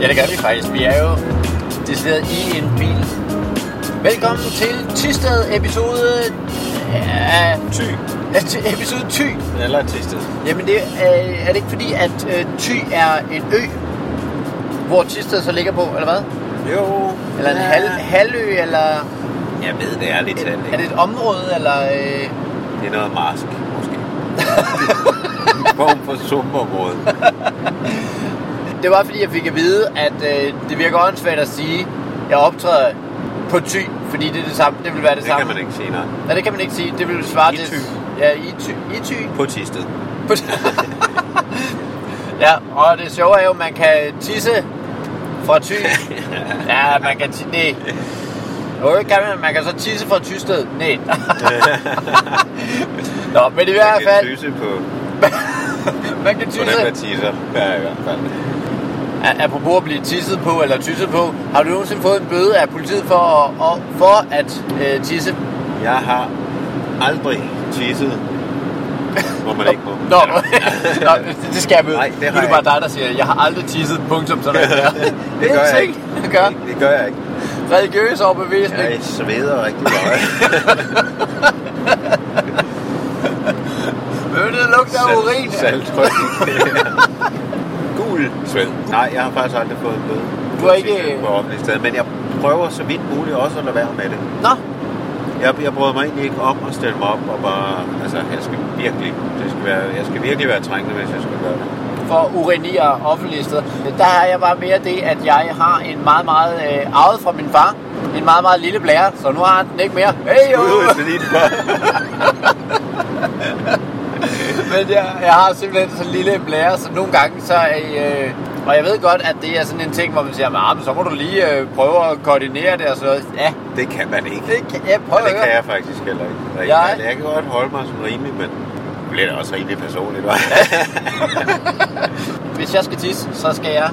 Ja, det gør vi faktisk. Vi er jo decideret i en bil. Velkommen til Tisted episode af Ty. Ja, til episode Ty. Eller Tisted. Jamen, det, er, er det ikke fordi, at øh, Ty er en ø, hvor Tisted så ligger på, eller hvad? Jo. Eller en hal, halvø, eller Jeg ved det ærligt talt er ikke. det et område, eller... Øh, Det er noget marsk, måske. en form for sumpområde. det var fordi, jeg fik at vide, at øh, det virker åndssvagt at sige, at jeg optræder på Ty, fordi det er det samme. Det vil være det, Det samme. kan man ikke sige, nej. Nej, det kan man ikke sige. Det vil svare I til... Thy. Ja, i Ty. I Ty. På Tisted. ja, og det sjove er jo, at man kan tisse fra Thy. ja, man kan tisse... Nej. Jo, det kan man. Man kan så tisse fra Tysted. Nej. Nå, men i hvert Jeg kan fald... tyse på, Man kan tisse... dem, der tisser. Ja, i hvert fald. Apropos at blive tisset på eller tysset på, har du nogensinde fået en bøde af politiet for at, og, for at øh, tisse? Jeg har aldrig tisset, hvor man ikke må. Nå, Nå, det skal jeg. Nej, det er det jeg bare dig, der siger, jeg har aldrig tisset, punktum, sådan er det der. det gør jeg ikke. Det gør. Det, det gør jeg ikke. Religiøs overbevisning. Jeg sveder rigtig meget. Det lugter af urin. Salttryk. Gul sved. Nej, jeg har faktisk aldrig fået en bøde. Du har ikke- På offentlig sted, men jeg prøver så vidt muligt også at lade være med det. Nå, Jeg, jeg bryder mig egentlig ikke om at stille mig op og bare... Altså, jeg skal virkelig... Det skal være, jeg skal virkelig være trængende, hvis jeg skal gøre det. For at urinere offentlige steder. Der har jeg bare mere det, at jeg har en meget, meget øh, arvet fra min far. En meget, meget lille blære, så nu har han den ikke mere. Hey, jo! Men jeg, jeg har simpelthen så lille en blære, så nogle gange så er øh, Og jeg ved godt, at det er sådan en ting, hvor man siger, "Ah, så må du lige øh, prøve at koordinere det og sådan noget. Ja, Det kan man ikke. det kan jeg prøve Og det kan jeg faktisk heller ikke. Jeg, Jeg- kan godt holde mig sådan rimelig, men bliver også rimelig personligt, hva'? Hvis jeg skal tisse, så skal jeg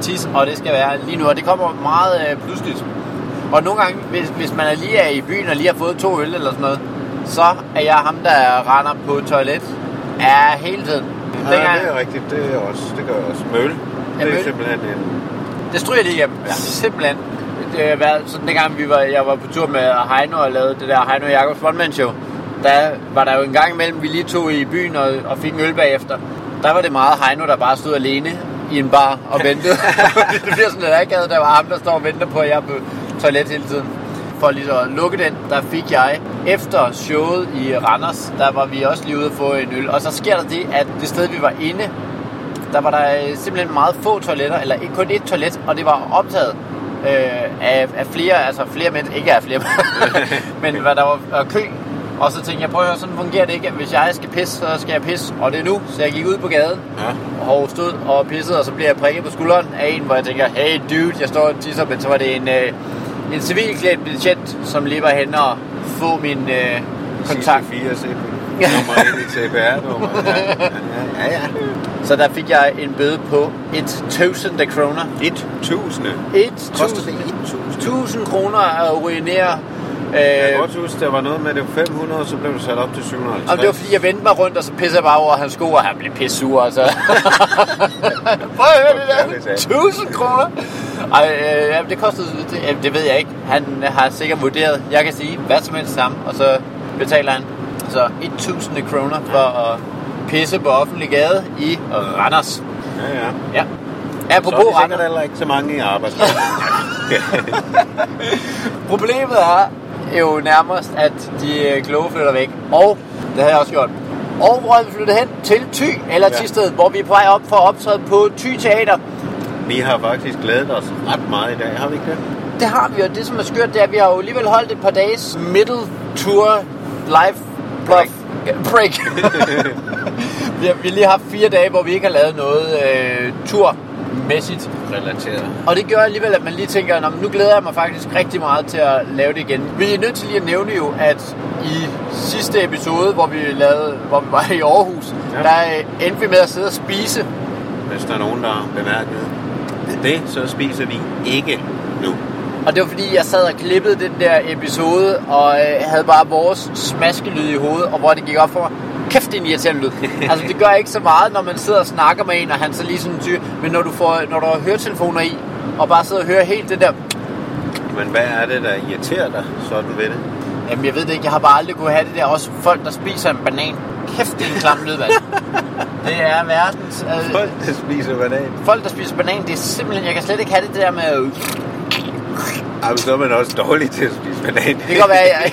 tisse, og det skal være lige nu. Og det kommer meget øh, pludseligt. Og nogle gange, hvis, hvis man er lige er i byen og lige har fået to øl eller sådan noget, så er jeg ham, der render på toilet er hele tiden. Ja, Dengang, det er rigtigt. Det, er også, det gør jeg også. Møl. Ja, det er møl. simpelthen en... det stryger lige hjem. Ja. Simpelthen. Det har været sådan, dengang vi var, jeg var på tur med Heino og lavede det der Heino Jacobs One Man Show, der var der jo en gang imellem, vi lige tog i byen og, og fik en øl bagefter. Der var det meget Heino, der bare stod alene i en bar og ventede. det bliver sådan lidt akavet, der var ham, der står og venter på, at jeg på toilet hele tiden. For lige at lukke den, der fik jeg efter showet i Randers, der var vi også lige ude at få en øl. Og så sker der det, at det sted, vi var inde, der var der øh, simpelthen meget få toiletter, eller ikke kun ét toilet, og det var optaget øh, af, af flere, altså flere mennesker, ikke af flere, men hvad der var kø. Og så tænkte jeg, prøv at høre, sådan fungerer det ikke. Hvis jeg skal pisse, så skal jeg pisse, og det er nu. Så jeg gik ud på gaden, Ja. og stod og pissede, og så blev jeg prikket på skulderen af en, hvor jeg tænker, hey dude, jeg står og tisser, men så var det en, øh, en civilklædt betjent, som lige var henne og få min øh, kontakt. 4 CP. Nummer 1 i CPR-nummer. Ja, ja, ja. Så der fik jeg en bøde på 1000 kroner. 1000. 1000 Koster det 1000? 1000 kroner at urinere. Jeg kan Øh, godt huske, der var noget med det var 500, så blev det sat op til 750. og det var fordi, jeg vendte mig rundt, og så pissede jeg bare over hans sko, og han blev pissur, altså. Prøv at høre det der. sagde 1000 kroner. Ej, øh, jamen, det kostede, det, jamen, det ved jeg ikke. Han har sikkert vurderet, jeg kan sige hvad som helst sammen, og så betaler han så 1000 kroner for at pisse på offentlig gade i Randers. Ja, ja. Ja. Så er Apropos de sikkert Randers. heller ikke så mange i arbejdspladsen. Problemet er jo nærmest, at de øh, kloge flytter væk. Og, det har jeg også gjort. Og hvor vi flyttet hen? Til Thy, eller Ja. Tisted, hvor vi er på vej op for at optræde på Thy Teater. Vi har faktisk glædet os ret meget i dag, har vi ikke det? Det har vi, og det som er skørt, det er, at vi har jo alligevel holdt et par dages middle tour live Break. break. vi, har, vi har lige haft fire dage, hvor vi ikke har lavet noget øh, turmæssigt. Relateret. Og det gør alligevel, at man lige tænker, "Nå, men nu glæder jeg mig faktisk rigtig meget til at lave det igen. Vi er nødt til lige at nævne jo, at i sidste episode, hvor vi, lavede, hvor vi var i Aarhus, ja. Ja. der øh, endte vi med at sidde og spise. Hvis der er nogen, der har bemærket det, så spiser vi ikke nu. Og det var fordi, jeg sad og klippede den der episode, og øh, havde bare vores smaskelyd i hovedet, og hvor det gik op for mig. Kæft, det er en irriterende lyd. altså, det gør ikke så meget, når man sidder og snakker med en, og han så lige sådan tyr. Men når du, får, når du har høretelefoner i, og bare sidder og hører helt det der... Men hvad er det, der irriterer dig sådan ved det? Jamen, jeg ved det ikke. Jeg har bare aldrig kunne have det der. Også folk, der spiser en banan. Kæft, det er en klam lyd, mand. Det er verdens... Øh, Folk, der spiser banan. folk, der spiser banan, det er simpelthen... Jeg kan slet ikke have det der med... Øh, Jamen, så er man også dårlig til at spise banan. Det kan være, at jeg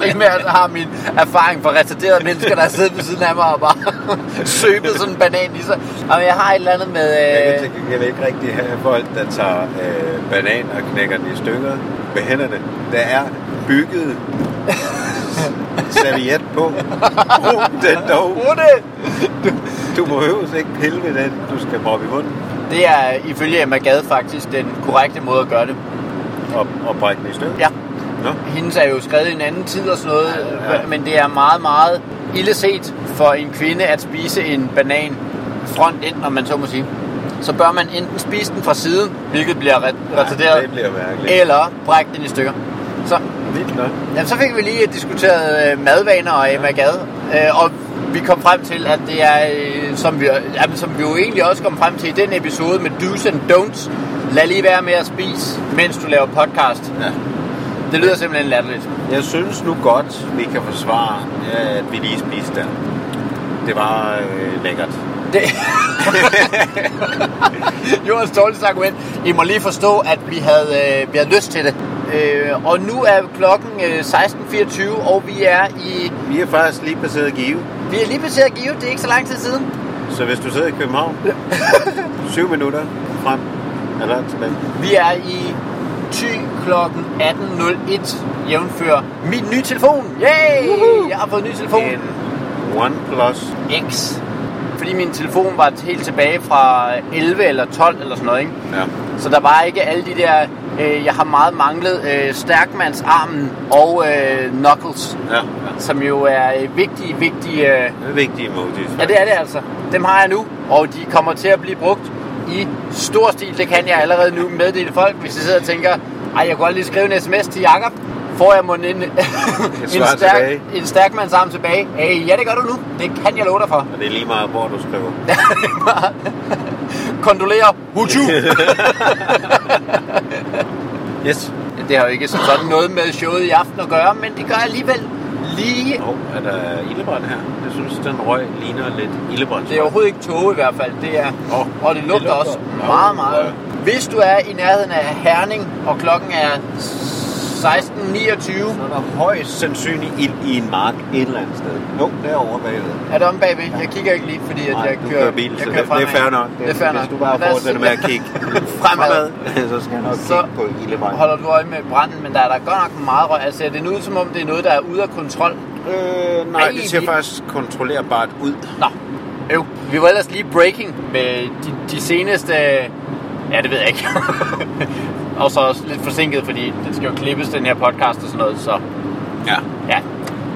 primært har min erfaring fra retarderede mennesker, der sidder ved siden af mig og bare søbet sådan en banan i sig. Og jeg har et eller andet med... Jeg kan Øh, til ikke rigtig have folk, der tager øh, banan og knækker den i stykker med hænderne. Der er bygget serviet på. Brug den dog. Brug det! Du må øves ikke pille ved den, du skal proppe i munden. Det er ifølge Emma Gade faktisk den korrekte måde at gøre det. Og, og brække den i stykker. Ja, Nå. hendes er jo skrevet i en anden tid og sådan noget, Ja, ja. men det er meget, meget ille set for en kvinde at spise en banan front ind, om man så må sige. Så bør man enten spise den fra siden, hvilket bliver ret- retarderet, det bliver mærkeligt. eller brække den i stykker. Så, jamen, så fik vi lige diskuteret øh, madvaner og Emma Gade, øh, og vi kom frem til, at det er, øh, som, vi, jamen, som vi jo egentlig også kom frem til i den episode med do's and don'ts, lad lige være med at spise, mens du laver podcast. Ja. Det lyder simpelthen latterligt. Jeg synes nu godt, vi kan forsvare, at vi lige spiste der. Det var øh, lækkert. Det... Jordens dårligste argument. I må lige forstå, at vi havde, øh, vi havde lyst til det. Øh, og nu er klokken øh, 16.24, og vi er i... Vi er faktisk lige passeret Give. Vi er lige passeret Give, det er ikke så lang tid siden. Så hvis du sidder i København, 7 minutter frem, eller tilbage. Vi er i Thy klokken 18.01, jævnfør min nye telefon. Yay! Jeg har fået en ny telefon. En OnePlus. X. Fordi min telefon var helt tilbage fra 11 eller 12 eller sådan noget, ikke? Ja. Så der var ikke alle de der... Øh, jeg har meget manglet øh, stærkmandsarmen og øh, knuckles, Ja, ja. som jo er øh, vigtige, vigtige... Øh, Det er vigtige emojis. ja, det er det altså. Dem har jeg nu, og de kommer til at blive brugt i stor stil. Det kan jeg allerede nu meddele folk, hvis de sidder og tænker, ej, jeg kunne lige skrive en sms til Jakob. Får jeg må en, en, stærk, tilbage. en stærkmandsarm tilbage? Hey, ja, det gør du nu. Det kan jeg love dig for. Og det er lige meget, hvor du skriver. Kondolerer. Hutu. Yes. Det har jo ikke sådan noget med showet i aften at gøre, men det gør alligevel lige... Og er der ildebrand her? Jeg synes, den røg ligner lidt ildebrand. Det er overhovedet ikke tåge i hvert fald. Det er, Åh, og det det lugter lugter. også meget, meget. Hvis du er i nærheden af Herning, og klokken er 16.29, Så er der højst sandsynligt ild i en mark et eller andet sted. Jo, derovre bagved. er det om bagved? Jeg kigger ikke lige, fordi at Nej, jeg kører, kører bil, jeg kører det, det er fair nok. Det er fair nok. Hvis du bare fortsætter med at kigge Fremad. så skal jeg nok Så kigge på ildebrand. Holder du øje med branden, men der er der godt nok meget røg. Altså, det er ud som om, det er noget, der er ude af kontrol. Øh, nej, Ej, det ser vi- faktisk kontrollerbart ud. Nå, øv. Vi var ellers lige breaking med de, de seneste... Ja, det ved jeg ikke. og så også lidt forsinket, fordi den skal jo klippes, den her podcast og sådan noget. Så Ja. ja,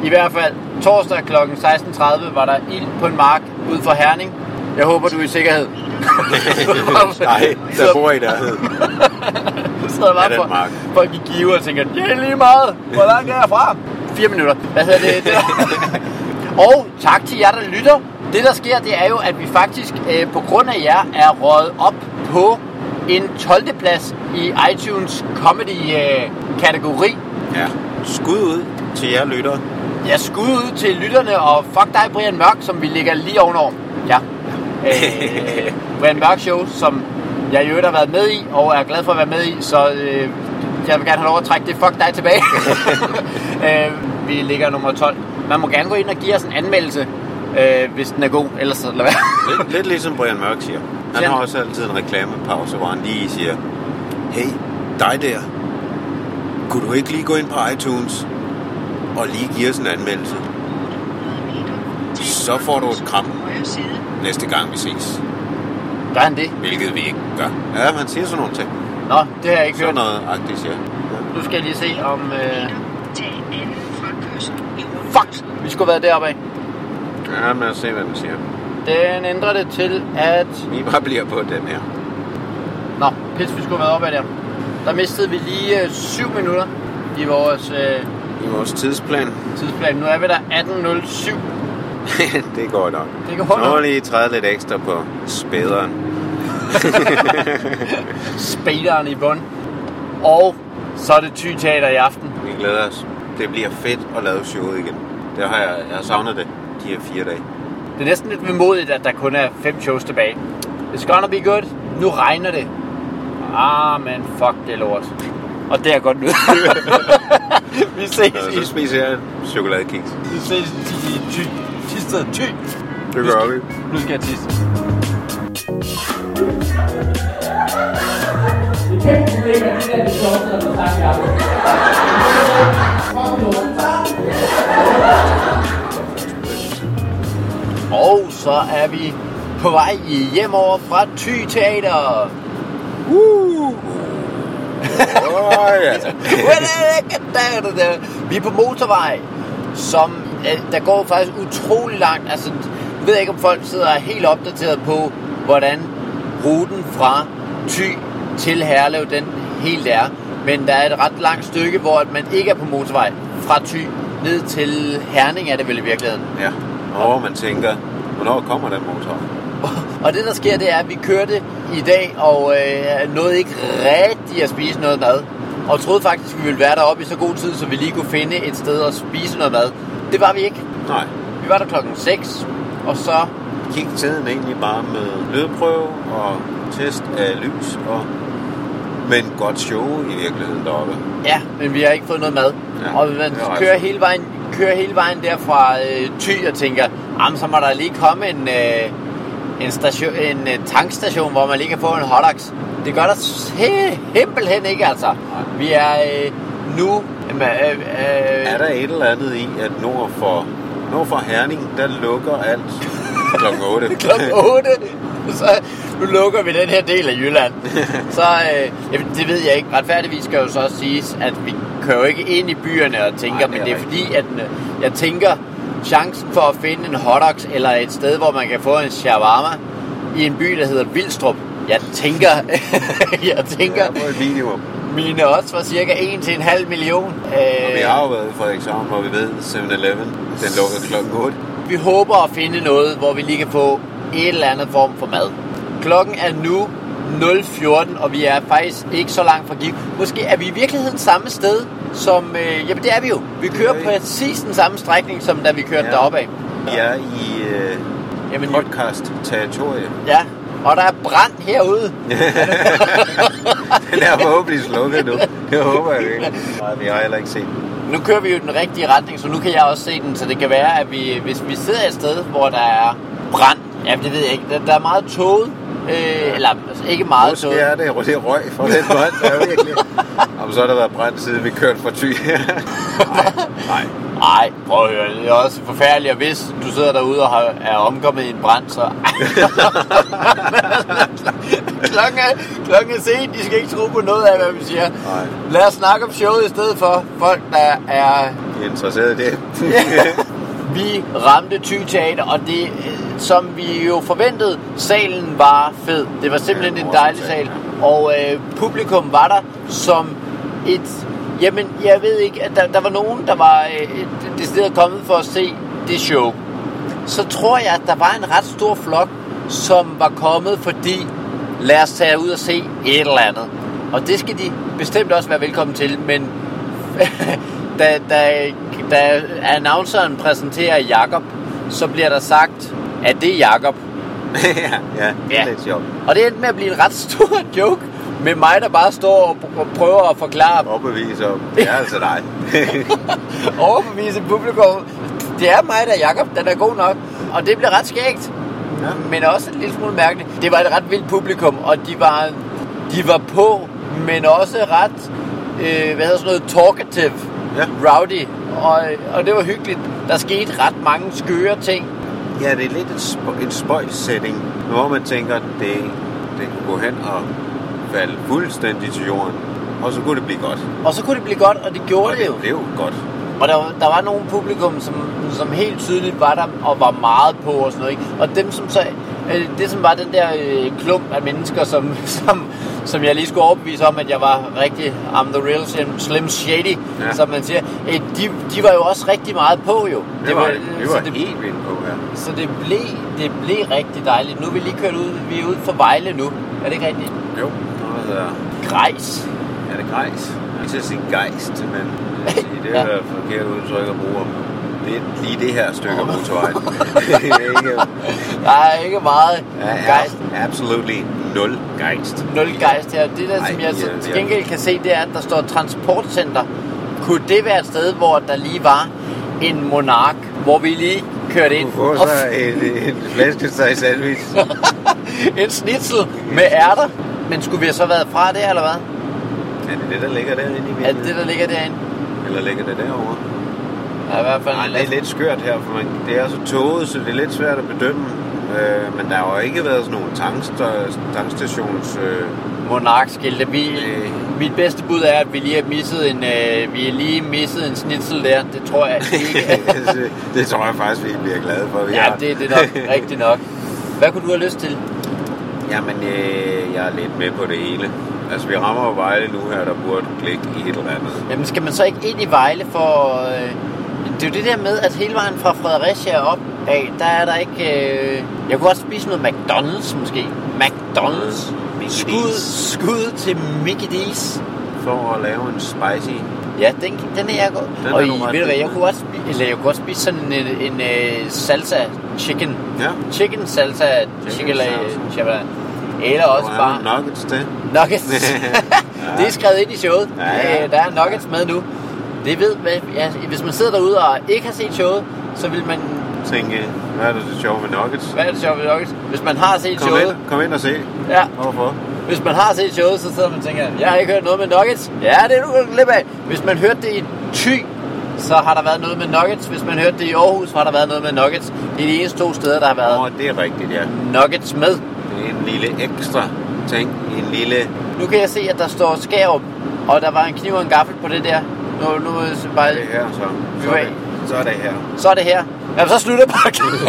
i hvert fald torsdag kl. 16.30 var der ild på en mark ude for Herning. Jeg håber, du er i sikkerhed. Nej, der bor i derhed. Så sidder Ja, bare den for, folk i give og tænker, det er lige meget. Hvor langt er jeg fra? Fire minutter. Hvad hedder det? det og tak til jer, der lytter. Det, der sker, det er jo, at vi faktisk øh, på grund af jer er røget op på en 12. plads i iTunes Comedy-kategori. Ja. Skud ud til jer lyttere. Jeg skud ud til lytterne, og fuck dig, Brian Mørk, som vi ligger lige ovenover. Ja. Øh, Brian Mørk Show, som jeg i øvrigt har været med i, og er glad for at være med i, så øh, jeg vil gerne have lov at trække det fuck dig tilbage. øh, vi ligger nummer 12. Man må gerne gå ind og give os en anmeldelse, øh, hvis den er god, ellers så lad være. Lidt, lidt ligesom Brian Mørk siger. Han har også altid en reklamepause, hvor han lige siger, hey, dig der, kunne du ikke lige gå ind på iTunes og lige give os en anmeldelse? Så får du et kram næste gang vi ses. Gør han det? Hvilket vi ikke gør. Ja, man siger sådan nogle ting. Nå, det har jeg ikke Sådan hørt. noget agtigt, siger. Nu skal jeg lige se om... Øh... Fuck! Vi skulle have været deroppe af. Ja, men lad os se, hvad den siger. Den ændrer det til, at... Vi bare bliver på den her. Nå, pis, vi skulle have været oppe af der. der mistede vi lige øh, 7 minutter i vores øh, I vores tidsplan. tidsplan. Nu er vi der 18.07. det går nok. Det går nok. lige træde lidt ekstra på spæderen. Spaderen i bund. Og så er det Thy Teater i aften. Vi glæder os. Det bliver fedt at lave showet igen. Det har jeg, jeg har savnet det de her fire dage. Det er næsten lidt vemodigt, at der kun er fem shows tilbage. It's gonna be good. Nu regner det. Ah, men fuck, det er lort. Og det er godt nu. vi ses Og i, så spiser jeg en chokoladekiks. vi ses i Thy. Tisted Thy. Det gør vi. Nu skal jeg tisse. Det kæmpe Og så er vi på vej hjemover fra Thy Teater. Uh! Vi er på motorvej, som øh, der går faktisk utrolig langt. Altså, jeg ved ikke, om folk sidder er helt opdateret på, hvordan ruten fra Thy til Herlev, den helt er. Men der er et ret langt stykke, hvor man ikke er på motorvej fra Thy ned til Herning er det vel i virkeligheden. ja. Og man tænker, hvornår kommer den motor? Og det der sker, det er, at vi kørte i dag og øh, nåede ikke rigtig at spise noget mad. Og troede faktisk, at vi ville være deroppe i så god tid, så vi lige kunne finde et sted at spise noget mad. Det var vi ikke. Nej. Vi var der klokken 6, og så... Gik tiden egentlig bare med lydprøve og test af lys og men godt show i virkeligheden deroppe. Ja, men vi har ikke fået noget mad. Ja, og man kører hele vejen, kører hele vejen der fra øh, Thy og tænker, jamen, så må der lige komme en, øh, en, station, en øh, tankstation, hvor man lige kan få en hotdogs. Det gør der simpelthen ikke, altså. Vi er øh, nu... Øh, øh, Er der et eller andet i, at nord for, nord for Herning, der lukker alt klokken 8? klokken 8, så nu lukker vi den her del af Jylland. Så øh, det ved jeg ikke. Retfærdigvis skal jo så også siges, at vi kører jo ikke ind i byerne og tænker, Nej, det men det er fordi, at øh, jeg tænker, chancen for at finde en hotdogs eller et sted, hvor man kan få en shawarma i en by, der hedder Vildstrup, jeg tænker, jeg tænker, Ja, et minimum. mine odds var cirka 1 til en halv million. Og vi Øh, har jo været i Frederikshavn, hvor vi ved, 7-Eleven, den lukker klokken 8. Vi håber at finde noget, hvor vi lige kan få et eller andet form for mad. Klokken er nu 0.14, og vi er faktisk ikke så langt fra Give. Måske er vi i virkeligheden samme sted, som... Øh, jamen, det er vi jo. Vi kører er vi. præcis den samme strækning, som da vi kørte Ja. ja. deroppe af. Vi er i øh, Jamen, podcast-territorie. ja. Og der er brand herude. Den er forhåbentlig slukket nu. Det håber jeg ikke. Nej, vi har heller ikke set den. Nu kører vi jo den rigtige retning, så nu kan jeg også se den. Så det kan være, at vi, hvis vi sidder et sted, hvor der er. Jamen, det ved jeg ikke. Der, der er meget tåget. Øh, eller altså, ikke meget Måske tåget. er det, det røg fra den brand, der er virkelig. Om så har der været brand, siden vi kørte fra Thy. nej, nej. Nej, prøv at høre, det er også forfærdeligt, og hvis du sidder derude og har, er omkommet i en brand, så... klokken, er, klokken er sent, de skal ikke tro på noget af, hvad vi siger. Nej. Lad os snakke om showet i stedet for folk, der er... De er interesseret i det. Vi ramte Thy Teater, og det, som vi jo forventede, salen var fed. Det var simpelthen Ja, en dejlig sal. Og øh, publikum var der som et... Jamen, jeg ved ikke, at der, der var nogen, der var øh, et- decideret kommet for at se det show. Så tror jeg, at der var en ret stor flok, som var kommet, fordi lad os tage ud og se et eller andet. Og det skal de bestemt også være velkommen til, men da, da, da announceren præsenterer Jakob, så bliver der sagt, at det er Jakob. ja, ja, det er Ja. lidt sjovt. Og det endte med at blive en ret stor joke med mig, der bare står og pr- og prøver at forklare Overbevise om, det er altså dig. overbevise publikum. Det er mig, der er Jakob. Den er god nok. Og det blev ret skægt. Ja. Men også en lille smule mærkeligt. Det var et ret vildt publikum, og de var, de var på, men også ret, øh, hvad hedder sådan noget, talkative, Ja. rowdy. Og, og det var hyggeligt. Der skete ret mange skøre ting. Ja, det er lidt et sp- en spøjs-setting, hvor man tænker, at det, det kunne gå hen og falde fuldstændig til jorden. Og så kunne det blive godt. Og så kunne det blive godt, og det gjorde og det jo. det blev godt. Og der, var- der var nogle publikum, som, som helt tydeligt var der og var meget på og sådan noget. Ikke? Og dem, som så, øh, det som var den der øh, klump af mennesker, som, som, som jeg lige skulle overbevise om, at jeg var rigtig, I'm the real Slim, slim Shady, Ja. ja. som man siger. Øh, De, de var jo også rigtig meget på, jo. Det var, det så var det, helt vildt på, ja. så det blev, det blev rigtig dejligt. Nu er vi lige kørt ud, vi er ude for Vejle nu. Er det ikke rigtigt? Jo, noget hedder... Grejs. Er det grejs? Jeg skal sige gejst, men vil det er Ja. ja. forkert udtryk at bruge om. Er lige det her stykke af motorvejen. er ikke... Er meget Ja, gejst. absolutely nul gejst. Nul gejst her. Det der, Ej, som jeg ja, til gengæld kan se, det er, at der står transportcenter. Kunne det være et sted, hvor der lige var en monark, hvor vi lige kørte ind Du får så en, en flæskesteg sandwich. en snitsel med ærter. Men skulle vi have så været fra det, eller hvad? Er det det, der ligger derinde i Er midten? det det, der ligger derinde? Eller ligger det derovre? Ja, i hvert fald. Nej, det er lidt skørt her, for man, det er så tåget, så det er lidt svært at bedømme. Øh, men der har jo ikke været sådan nogle tanksta- tankstations... Øh, monarkskilte. Vi, Øh. mit bedste bud er, at vi lige har misset en, øh, vi har lige misset en snitsel der. Det tror jeg ikke. det, det tror jeg faktisk, vi bliver glade for. Vi ja, har. det, det er nok rigtigt nok. Hvad kunne du have lyst til? Jamen, øh, jeg er lidt med på det hele. Altså, vi rammer jo Vejle nu her, der burde klikke i et eller andet. Jamen skal man så ikke ind i Vejle for... Øh, det er jo det der med, at hele vejen fra Fredericia op af, der er der ikke... Øh, jeg kunne også spise noget McDonald's måske. McDonald's. Skud, skud til Mickey D's. For at lave en spicy. Ja, den, den er jeg godt. Den Og I, ved du hvad, god jeg kunne også spise, eller jeg kunne også spise sådan en, en, en uh, salsa chicken. Ja. Chicken salsa chicken, eller, salsa. eller også Og bare nuggets til. nuggets. det er skrevet ind i showet. Ja, ja. Øh, Der er nuggets med nu. Det ved, hvad, ja, hvis man sidder derude og ikke har set showet, så vil man... Tænke, hvad er det så sjovt med nuggets? Hvad er det sjovt ved nuggets? Hvis man har set Kom showet... ind, kom ind og se. Ja, Hvorfor? hvis man har set showet, så sidder man og tænker, jeg har ikke hørt noget med nuggets. Ja, det er du glip af. Hvis man hørte det i Thy, så har der været noget med nuggets. Hvis man hørte det i Aarhus, så har der været noget med nuggets. Det er de eneste to steder, der har været oh, det er rigtigt, ja. nuggets med. Det er en lille ekstra ting. En lille... Nu kan jeg se, at der står skærup, og der var en kniv og en gaffel på det der. Nu, nu er det bare... Det er her, så. Så er det, så er det her. Så er det her. Ja, så slutter podcasten.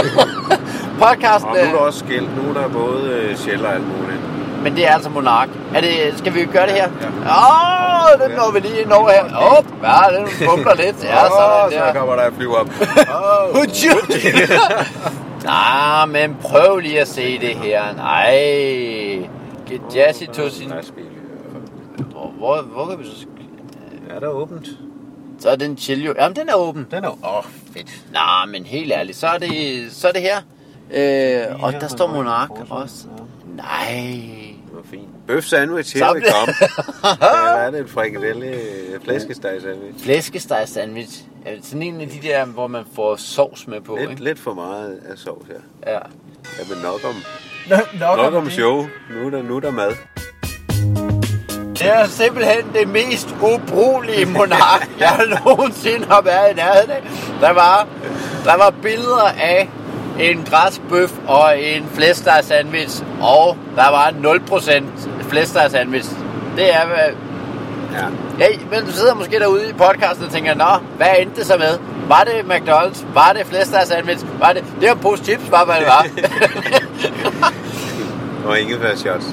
podcasten. Og nu er der øh, også skilt. Nu er der både øh, Shell og alt muligt. Men det er altså Monark. Er det, skal vi gøre det her? Ja. Åh, oh, den når vi lige ind over her. Åh, oh, ja, den bumper lidt. Ja, sådan så der. kommer der et flyv op. Hudju. Nej, men prøv lige at se det her. Nej. Get Jazzy to sin... Hvor, hvor, hvor kan vi så... Er der åbent? Så er den chill jo. Jamen, den er åben. Den er... Åh, oh, fedt. Nej, men helt ærligt, så er det, så er det her. Øh, og der står Monark også. Nej. Det var fint. Bøf sandwich, her vi kom. Her er det en frikadelle flæskesteg sandwich. Flæskesteg sandwich. Ja, sådan en af de der, hvor man får sovs med på, Lidt, ikke? lidt for meget af sovs her. Ja. Ja, men nok om, Nok, nok om show. Nu er der, nu er der mad. Det er simpelthen det mest ubrugelige monark, jeg nogensinde har været i nærheden af. Der var, der var billeder af en græsk bøf og en flæskesteg sandwich, og der var 0% flæskesteg sandwich. Det er. Ja. Ja, men du sidder måske derude i podcasten og tænker, Nå, hvad endte det så med? Var det McDonald's? Var det flæskesteg sandwich? Var det... Det var en pose chips, var hvad det var. Og ingefær shots.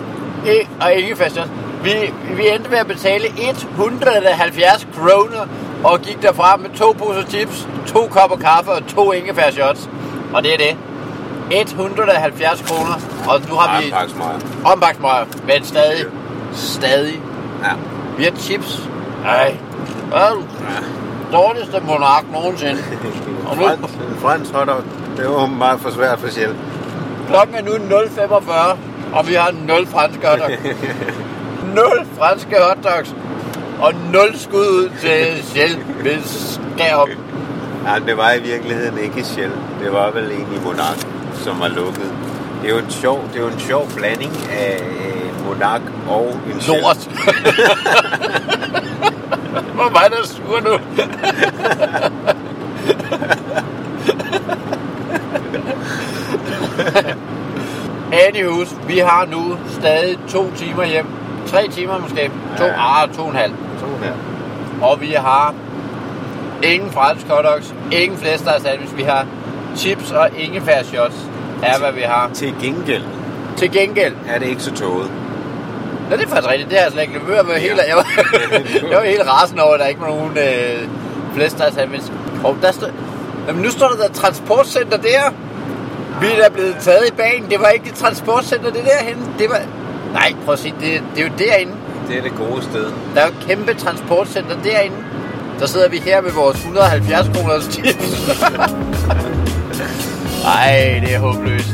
I- og ingefær shots. Vi, vi endte med at betale 170 kroner og gik derfra med to poser chips, to kopper kaffe og to ingefær shots. Og det er det. 170 kroner, og nu har vi pakke smøger. ombaksmøger, men stadig, stadig. Ja. Vi har chips. Ej, hvad er du? Dårligste monark nogensinde. Og nu, Frans, en fransk hotdog. Det var meget for svært for Shell. klokken er nu 0.45, og vi har 0 franske hotdogs. 0 franske hotdogs. Og 0 skud ud til Shell, Nej, det var i virkeligheden ikke Shell. Det var vel egentlig Monark, som var lukket. Det er jo en sjov, det er jo en sjov blanding af øh, Monark og en Shell. lort. Hvor mig, der er sur nu. Anywho, vi har nu stadig to timer hjem. Tre timer måske. To, Ja. ah, to og en halv. To her. Og vi har ingen fransk hotdogs, ingen flæsteg sandwich. Vi har chips og ingefær shots. Er hvad vi har. Til gengæld Til gengæld, er det ikke så tåget. Nå, det er faktisk rigtigt. Det har jeg slet ikke. Jeg var helt, jeg var, jeg var helt rasende over, at der ikke var nogen øh, flæster sandwich. Og der stod... Jamen, nu står der der transportcenter der. Vi er da blevet taget i banen. Det var ikke det transportcenter, det derhen. Det var... Nej, prøv at se. Det, det er jo derinde. Det er det gode sted. Der er jo et kæmpe transportcenter derinde. Der sidder vi her med vores 170 kroners chips. Ej, det er håbløst.